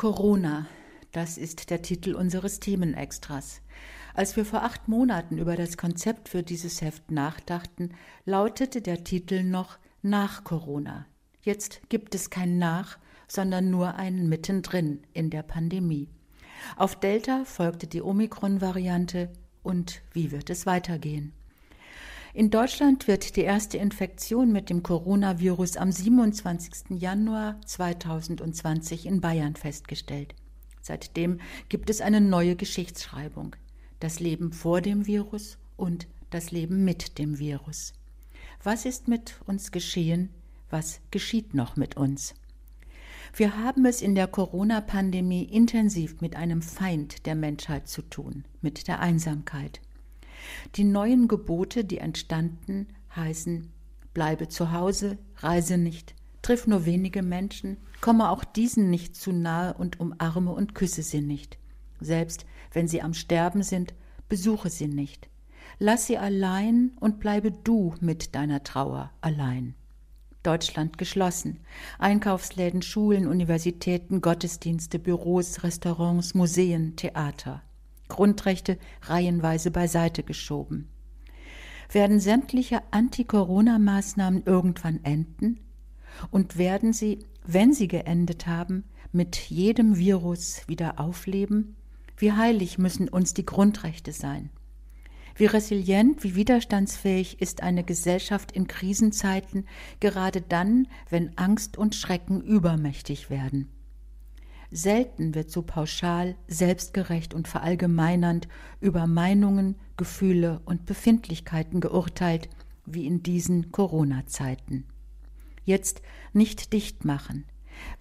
Corona, das ist der Titel unseres Themenextras. Als wir vor acht Monaten über das Konzept für dieses Heft nachdachten, lautete der Titel noch Nach Corona. Jetzt gibt es kein Nach, sondern nur ein Mittendrin in der Pandemie. Auf Delta folgte die Omikron-Variante und wie wird es weitergehen? In Deutschland wird die erste Infektion mit dem Coronavirus am 27. Januar 2020 in Bayern festgestellt. Seitdem gibt es eine neue Geschichtsschreibung. Das Leben vor dem Virus und das Leben mit dem Virus. Was ist mit uns geschehen? Was geschieht noch mit uns? Wir haben es in der Corona-Pandemie intensiv mit einem Feind der Menschheit zu tun, mit der Einsamkeit. Die neuen Gebote, die entstanden, heißen Bleibe zu Hause, reise nicht, triff nur wenige Menschen, komme auch diesen nicht zu nahe und umarme und küsse sie nicht. Selbst wenn sie am Sterben sind, besuche sie nicht. Lass sie allein und bleibe du mit deiner Trauer allein. Deutschland geschlossen. Einkaufsläden, Schulen, Universitäten, Gottesdienste, Büros, Restaurants, Museen, Theater. Grundrechte reihenweise beiseite geschoben. Werden sämtliche Anti-Corona-Maßnahmen irgendwann enden? Und werden sie, wenn sie geendet haben, mit jedem Virus wieder aufleben? Wie heilig müssen uns die Grundrechte sein? Wie resilient, wie widerstandsfähig ist eine Gesellschaft in Krisenzeiten, gerade dann, wenn Angst und Schrecken übermächtig werden? Selten wird so pauschal, selbstgerecht und verallgemeinernd über Meinungen, Gefühle und Befindlichkeiten geurteilt wie in diesen Corona-Zeiten. Jetzt nicht dicht machen.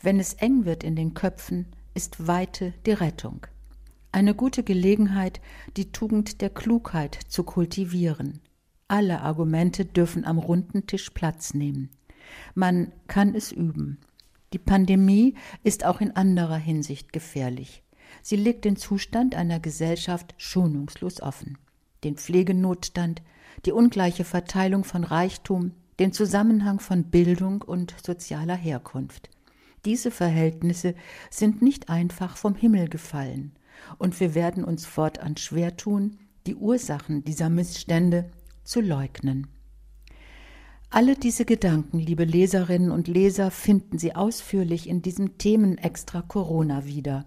Wenn es eng wird in den Köpfen, ist Weite die Rettung. Eine gute Gelegenheit, die Tugend der Klugheit zu kultivieren. Alle Argumente dürfen am runden Tisch Platz nehmen. Man kann es üben. Die Pandemie ist auch in anderer Hinsicht gefährlich. Sie legt den Zustand einer Gesellschaft schonungslos offen. Den Pflegenotstand, die ungleiche Verteilung von Reichtum, den Zusammenhang von Bildung und sozialer Herkunft. Diese Verhältnisse sind nicht einfach vom Himmel gefallen, und wir werden uns fortan schwer tun, die Ursachen dieser Missstände zu leugnen. Alle diese Gedanken, liebe Leserinnen und Leser, finden Sie ausführlich in diesem Themenextra Corona wieder.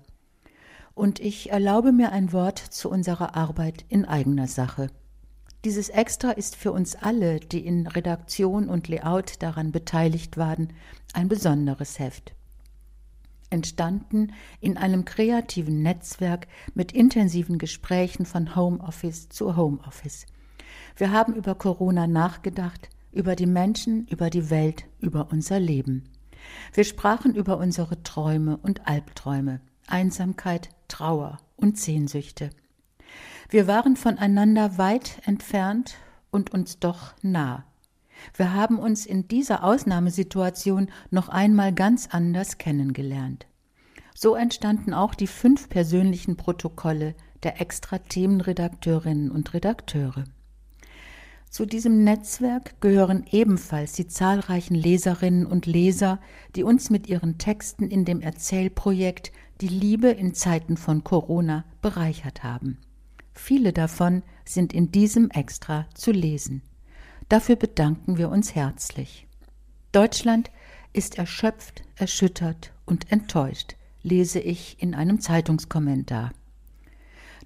Und ich erlaube mir ein Wort zu unserer Arbeit in eigener Sache. Dieses Extra ist für uns alle, die in Redaktion und Layout daran beteiligt waren, ein besonderes Heft. Entstanden in einem kreativen Netzwerk mit intensiven Gesprächen von Homeoffice zu Homeoffice. Wir haben über Corona nachgedacht, über die Menschen, über die Welt, über unser Leben. Wir sprachen über unsere Träume und Albträume, Einsamkeit, Trauer und Sehnsüchte. Wir waren voneinander weit entfernt und uns doch nah. Wir haben uns in dieser Ausnahmesituation noch einmal ganz anders kennengelernt. So entstanden auch die fünf persönlichen Protokolle der extra Themenredakteurinnen und Redakteure. Zu diesem Netzwerk gehören ebenfalls die zahlreichen Leserinnen und Leser, die uns mit ihren Texten in dem Erzählprojekt Die Liebe in Zeiten von Corona bereichert haben. Viele davon sind in diesem Extra zu lesen. Dafür bedanken wir uns herzlich. Deutschland ist erschöpft, erschüttert und enttäuscht, lese ich in einem Zeitungskommentar.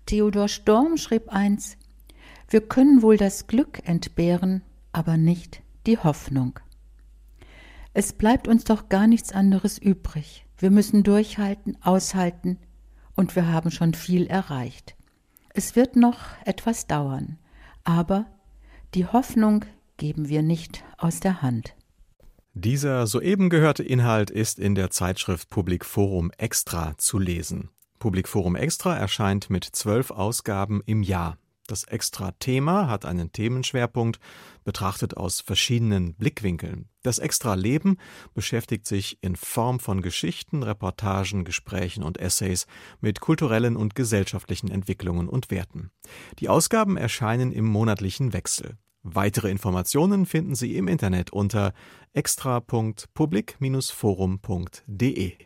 Theodor Storm schrieb eins wir können wohl das Glück entbehren, aber nicht die Hoffnung. Es bleibt uns doch gar nichts anderes übrig. Wir müssen durchhalten, aushalten, und wir haben schon viel erreicht. Es wird noch etwas dauern, aber die Hoffnung geben wir nicht aus der Hand. Dieser soeben gehörte Inhalt ist in der Zeitschrift Public Forum Extra zu lesen. Public Forum Extra erscheint mit zwölf Ausgaben im Jahr. Das Extra-Thema hat einen Themenschwerpunkt, betrachtet aus verschiedenen Blickwinkeln. Das Extra-Leben beschäftigt sich in Form von Geschichten, Reportagen, Gesprächen und Essays mit kulturellen und gesellschaftlichen Entwicklungen und Werten. Die Ausgaben erscheinen im monatlichen Wechsel. Weitere Informationen finden Sie im Internet unter extra.public-forum.de.